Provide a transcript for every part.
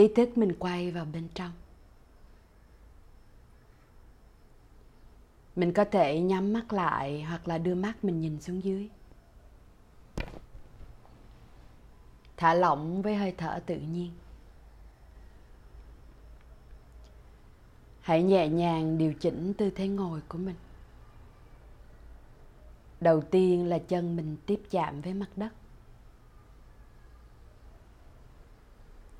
ý thức mình quay vào bên trong. Mình có thể nhắm mắt lại hoặc là đưa mắt mình nhìn xuống dưới. Thả lỏng với hơi thở tự nhiên. Hãy nhẹ nhàng điều chỉnh tư thế ngồi của mình. Đầu tiên là chân mình tiếp chạm với mặt đất.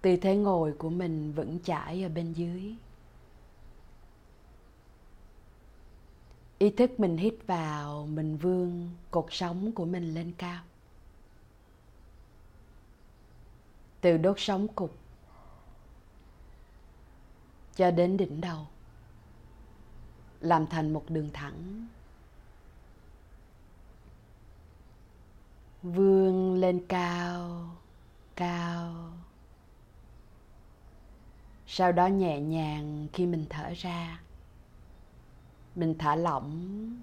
Tư thế ngồi của mình vững chãi ở bên dưới. Ý thức mình hít vào, mình vươn cột sống của mình lên cao. Từ đốt sống cục cho đến đỉnh đầu, làm thành một đường thẳng. Vươn lên cao cao sau đó nhẹ nhàng khi mình thở ra. Mình thả lỏng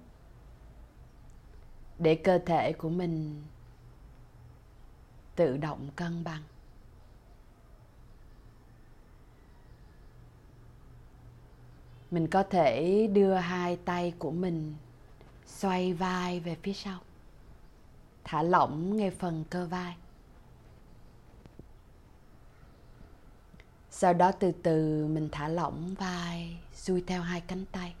để cơ thể của mình tự động cân bằng. Mình có thể đưa hai tay của mình xoay vai về phía sau. Thả lỏng ngay phần cơ vai. Sau đó từ từ mình thả lỏng vai, xuôi theo hai cánh tay.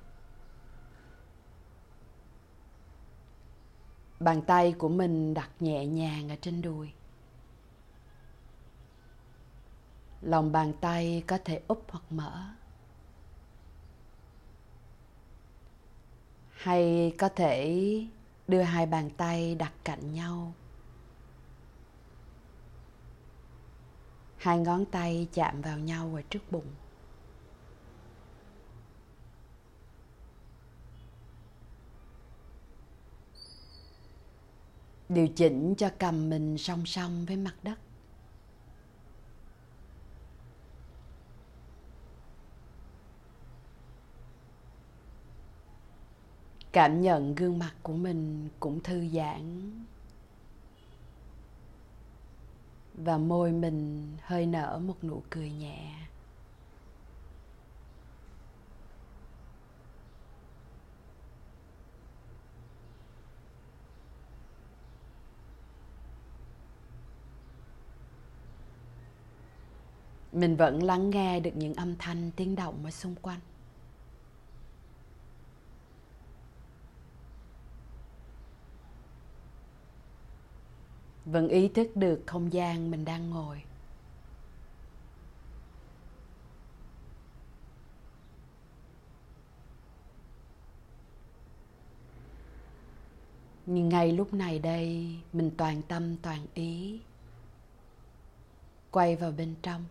Bàn tay của mình đặt nhẹ nhàng ở trên đùi. Lòng bàn tay có thể úp hoặc mở. Hay có thể đưa hai bàn tay đặt cạnh nhau. Hai ngón tay chạm vào nhau ở trước bụng. Điều chỉnh cho cầm mình song song với mặt đất. Cảm nhận gương mặt của mình cũng thư giãn và môi mình hơi nở một nụ cười nhẹ. Mình vẫn lắng nghe được những âm thanh tiếng động ở xung quanh. Vẫn ý thức được không gian mình đang ngồi. Nhưng ngay lúc này đây, mình toàn tâm toàn ý, quay vào bên trong.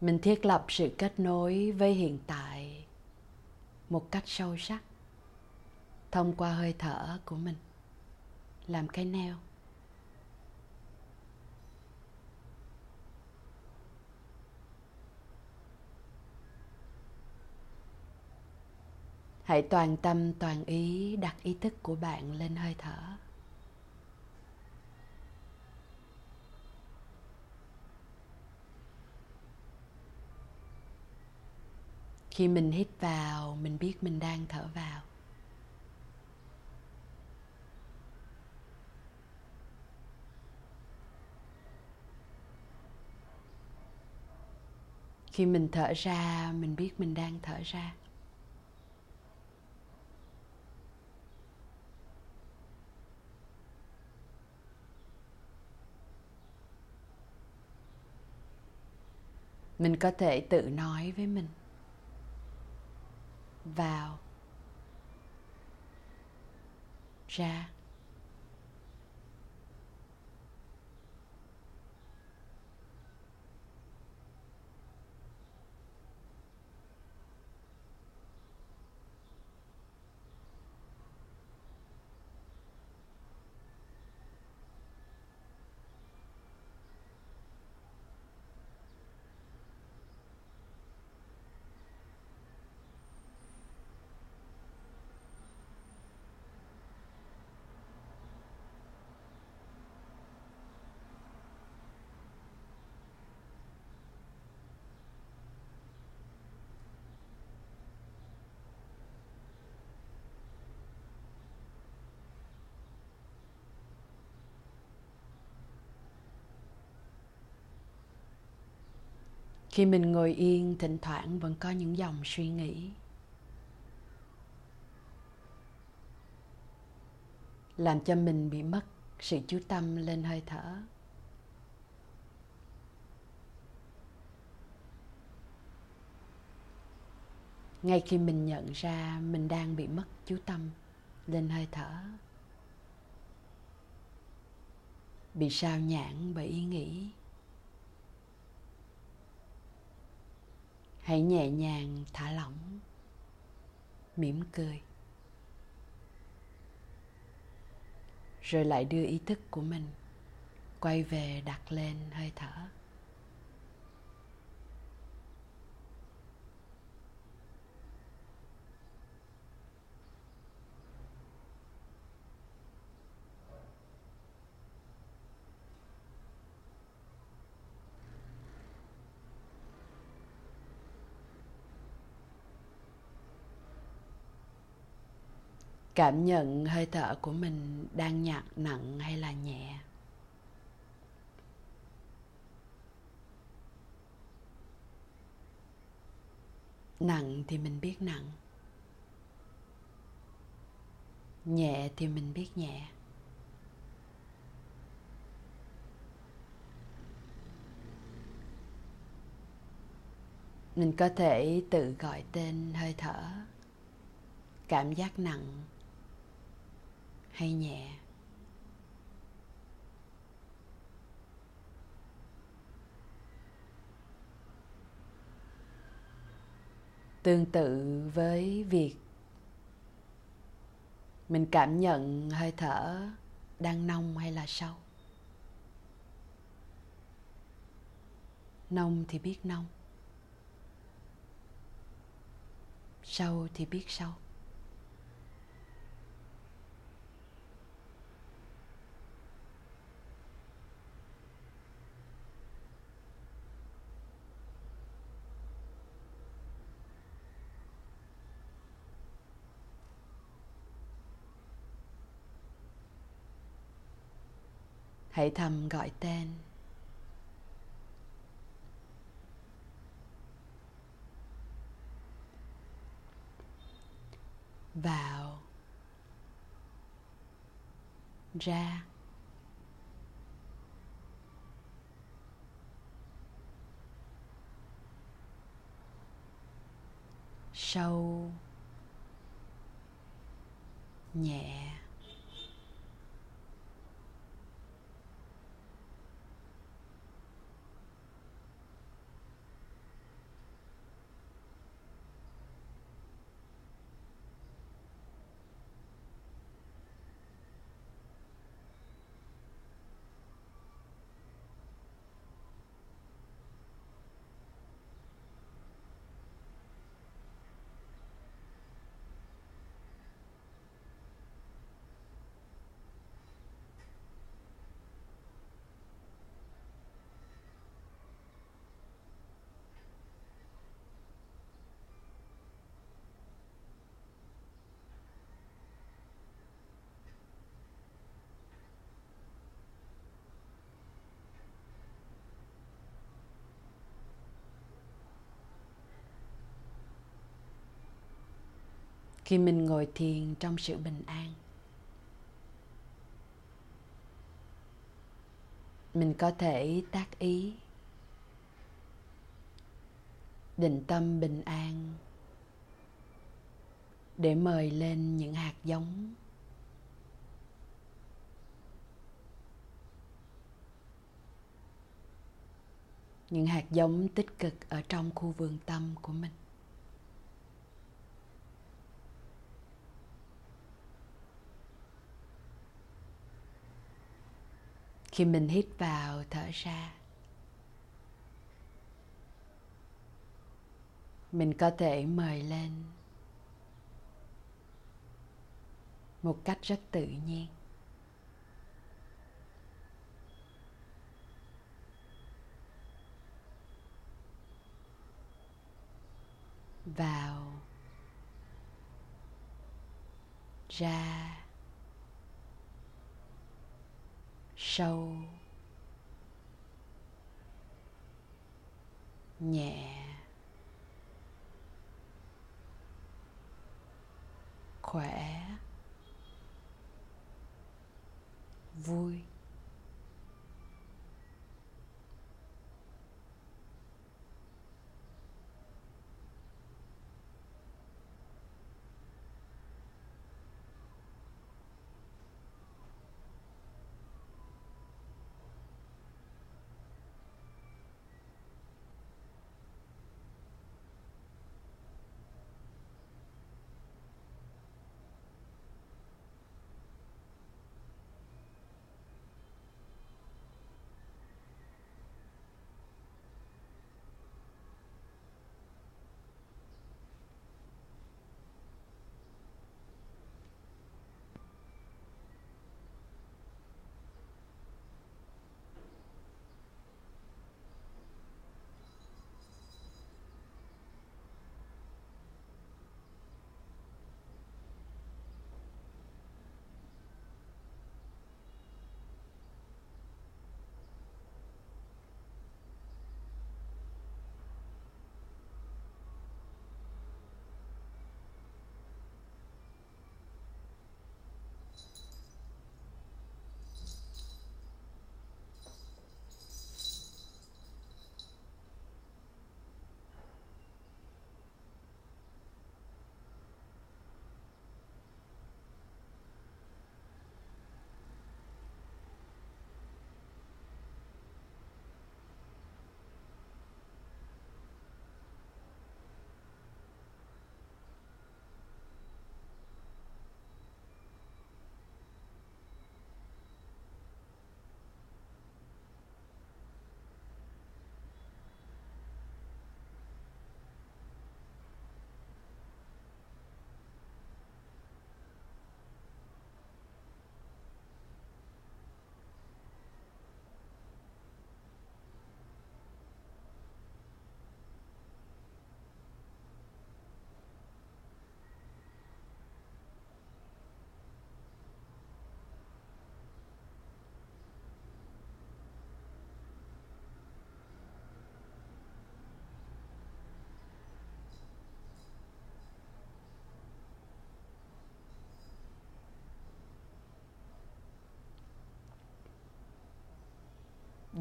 Mình thiết lập sự kết nối với hiện tại một cách sâu sắc, thông qua hơi thở của mình. Làm cái neo. Hãy toàn tâm, toàn ý đặt ý thức của bạn lên hơi thở. Khi mình hít vào, mình biết mình đang thở vào. Khi mình thở ra, mình biết mình đang thở ra. Mình có thể tự nói với mình vào. Ra. Khi mình ngồi yên, thỉnh thoảng vẫn có những dòng suy nghĩ. Làm cho mình bị mất sự chú tâm lên hơi thở. Ngay khi mình nhận ra mình đang bị mất chú tâm lên hơi thở, bị sao nhãn bởi ý nghĩ. Hãy nhẹ nhàng thả lỏng, mỉm cười. Rồi lại đưa ý thức của mình quay về đặt lên hơi thở. Cảm nhận hơi thở của mình đang nhạt nặng hay là nhẹ? Nặng thì mình biết nặng. Nhẹ thì mình biết nhẹ. Mình có thể tự gọi tên hơi thở. Cảm giác nặng hay nhẹ? Tương tự với việc mình cảm nhận hơi thở đang nông hay là sâu nông thì biết nông sâu thì biết sâu hãy thầm gọi tên. Vào. Ra. Sâu. Nhẹ. Khi mình ngồi thiền trong sự bình an. Mình có thể tác ý, định tâm bình an, để mời lên những hạt giống. Những hạt giống tích cực ở trong khu vườn tâm của mình. Khi mình hít vào thở ra. Mình có thể mời lên một cách rất tự nhiên. Vào, ra sâu nhẹ. Khỏe vui.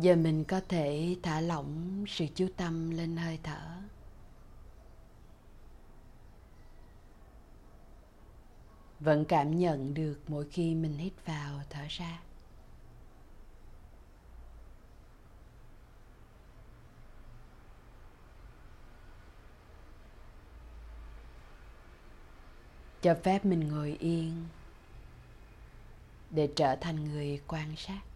Giờ mình có thể thả lỏng sự chú tâm lên hơi thở. Vẫn cảm nhận được mỗi khi mình hít vào thở ra. Cho phép mình ngồi yên để trở thành người quan sát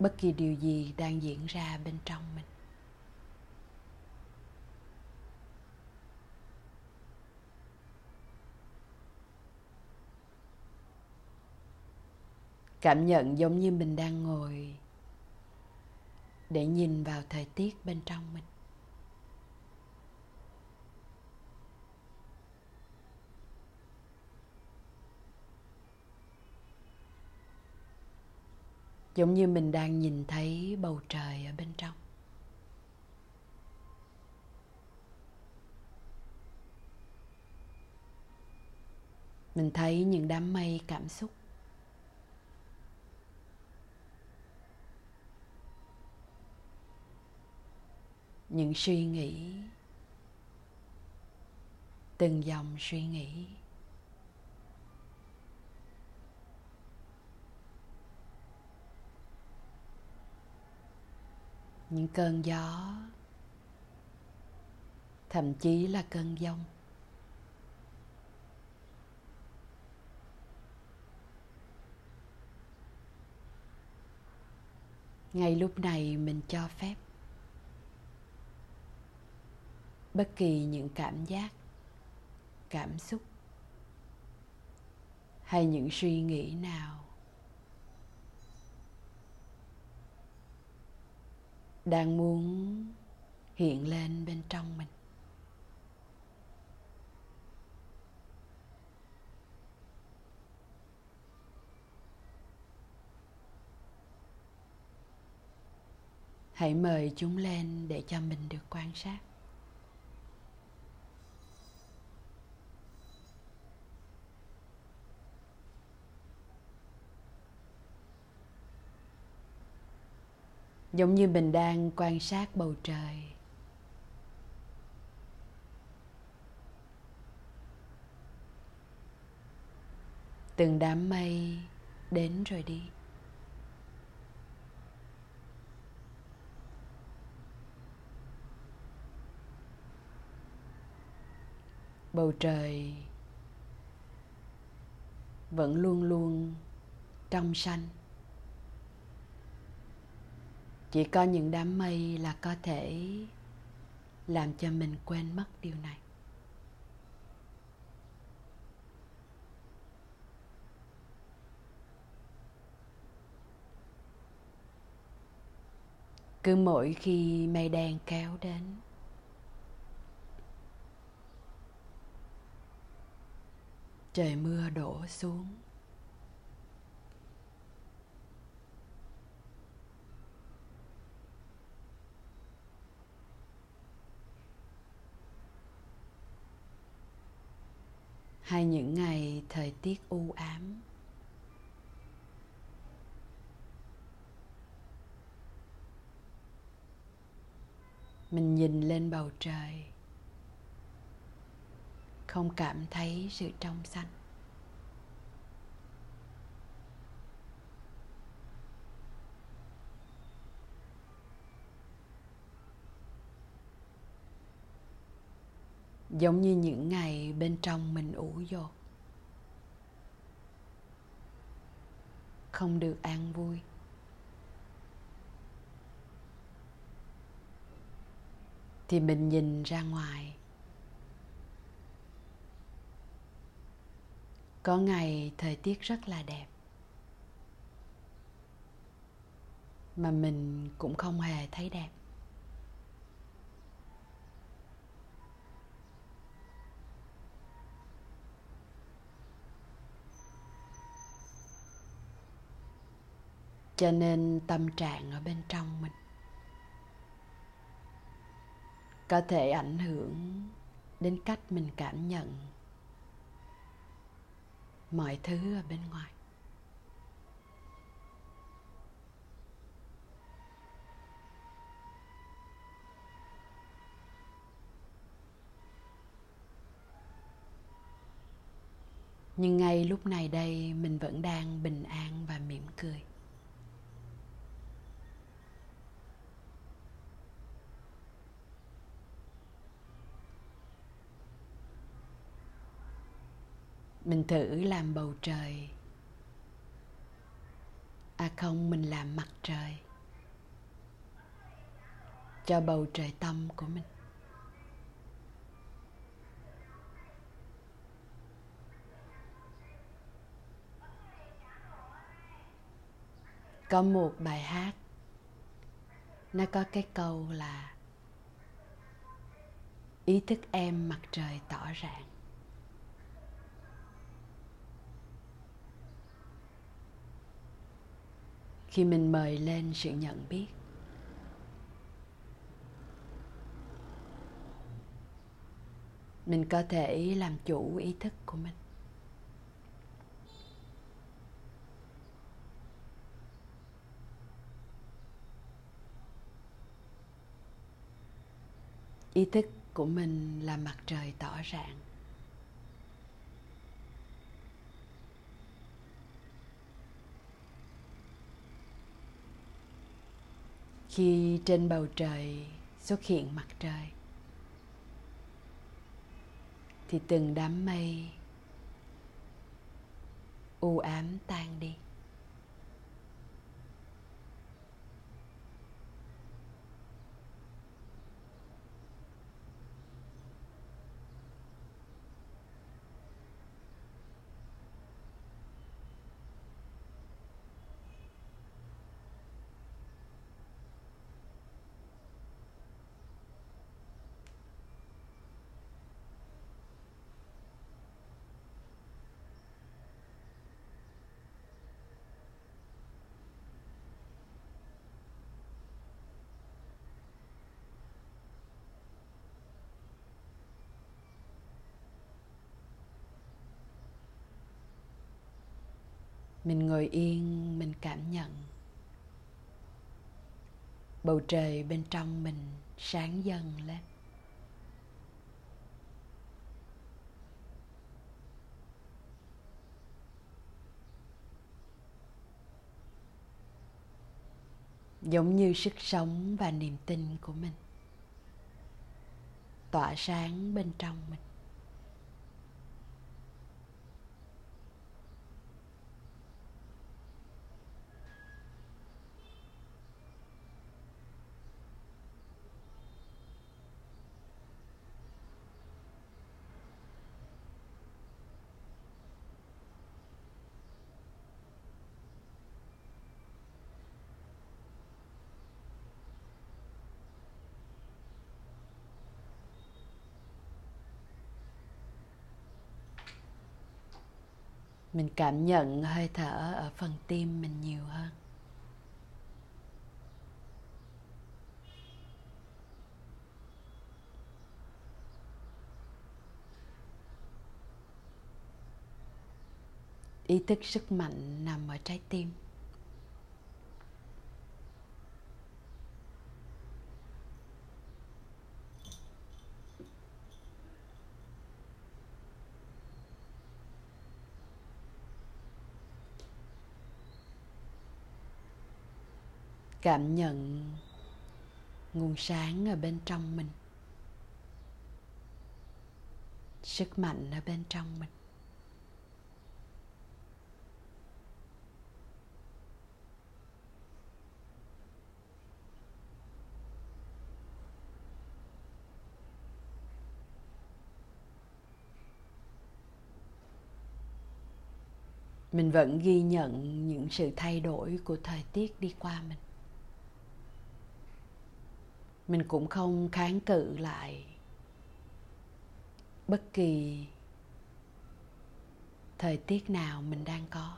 bất kỳ điều gì đang diễn ra bên trong mình. Cảm nhận giống như mình đang ngồi để nhìn vào thời tiết bên trong mình. Giống như mình đang nhìn thấy bầu trời ở bên trong. Mình thấy những đám mây cảm xúc. Những suy nghĩ. Từng dòng suy nghĩ. Những cơn gió. Thậm chí là cơn giông. Ngay lúc này mình cho phép bất kỳ những cảm giác, cảm xúc hay những suy nghĩ nào đang muốn hiện lên bên trong mình. Hãy mời chúng lên để cho mình được quan sát. Giống như mình đang quan sát bầu trời. Từng đám mây đến rồi đi. Bầu trời vẫn luôn luôn trong xanh chỉ có những đám mây là có thể làm cho mình quên mất điều này. Cứ mỗi khi mây đen kéo đến, trời mưa đổ xuống hay những ngày thời tiết u ám? Mình nhìn lên bầu trời, không cảm thấy sự trong xanh giống như những ngày bên trong mình ủ dột. Không được an vui. Thì mình nhìn ra ngoài. Có ngày thời tiết rất là đẹp. Mà mình cũng không hề thấy đẹp. Cho nên tâm trạng ở bên trong mình có thể ảnh hưởng đến cách mình cảm nhận mọi thứ ở bên ngoài. Nhưng ngay lúc này đây mình vẫn đang bình an và mỉm cười. Mình thử làm bầu trời. À không, mình làm mặt trời. Cho bầu trời tâm của mình. Có một bài hát, nó có cái câu là, ý thức em mặt trời tỏ rạng. Khi mình mời lên sự nhận biết. Mình có thể làm chủ ý thức của mình. Ý thức của mình là mặt trời tỏ rạng. Khi trên bầu trời xuất hiện mặt trời. Thì từng đám mây u ám tan đi. Mình ngồi yên, mình cảm nhận. Bầu trời bên trong mình sáng dần lên. Giống như sức sống và niềm tin của mình tỏa sáng bên trong mình. Mình cảm nhận hơi thở ở phần tim mình nhiều hơn. Ý thức sức mạnh nằm ở trái tim. Cảm nhận nguồn sáng ở bên trong mình, sức mạnh ở bên trong mình. Mình vẫn ghi nhận những sự thay đổi của thời tiết đi qua mình mình cũng không kháng cự lại bất kỳ thời tiết nào mình đang có.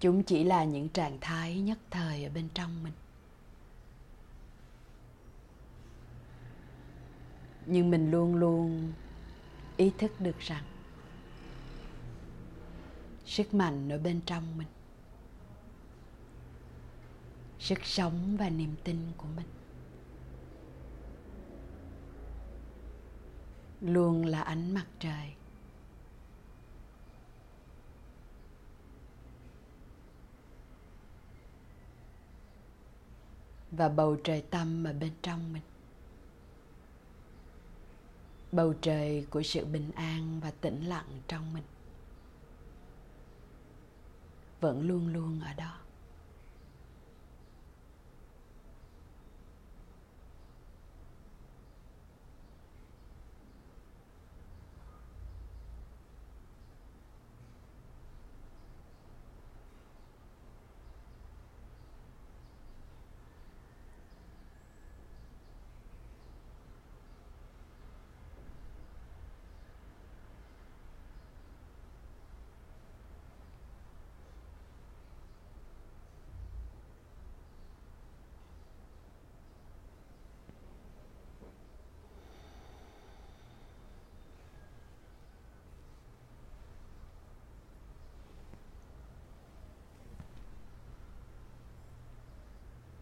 Chúng chỉ là những trạng thái nhất thời ở bên trong mình. Nhưng mình luôn luôn ý thức được rằng sức mạnh ở bên trong mình. Sức sống và niềm tin của mình. Luôn là ánh mặt trời. Và bầu trời tâm ở bên trong mình. Bầu trời của sự bình an và tĩnh lặng trong mình vẫn luôn luôn ở đó.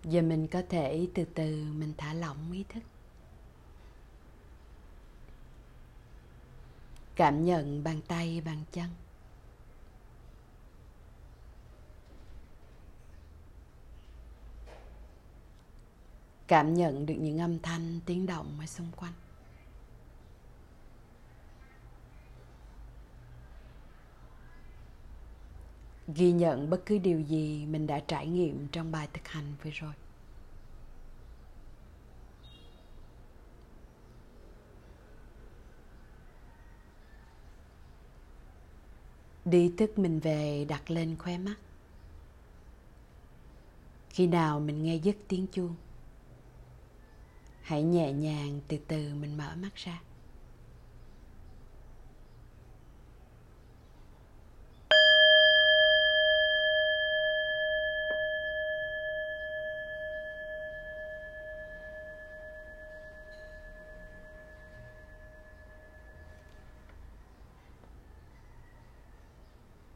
Giờ mình có thể từ từ mình thả lỏng ý thức. Cảm nhận bàn tay, bàn chân. Cảm nhận được những âm thanh tiếng động ở xung quanh. Ghi nhận bất cứ điều gì mình đã trải nghiệm trong bài thực hành vừa rồi. Đi thức mình về đặt lên khóe mắt. Khi nào mình nghe dứt tiếng chuông, hãy nhẹ nhàng từ từ mình mở mắt ra.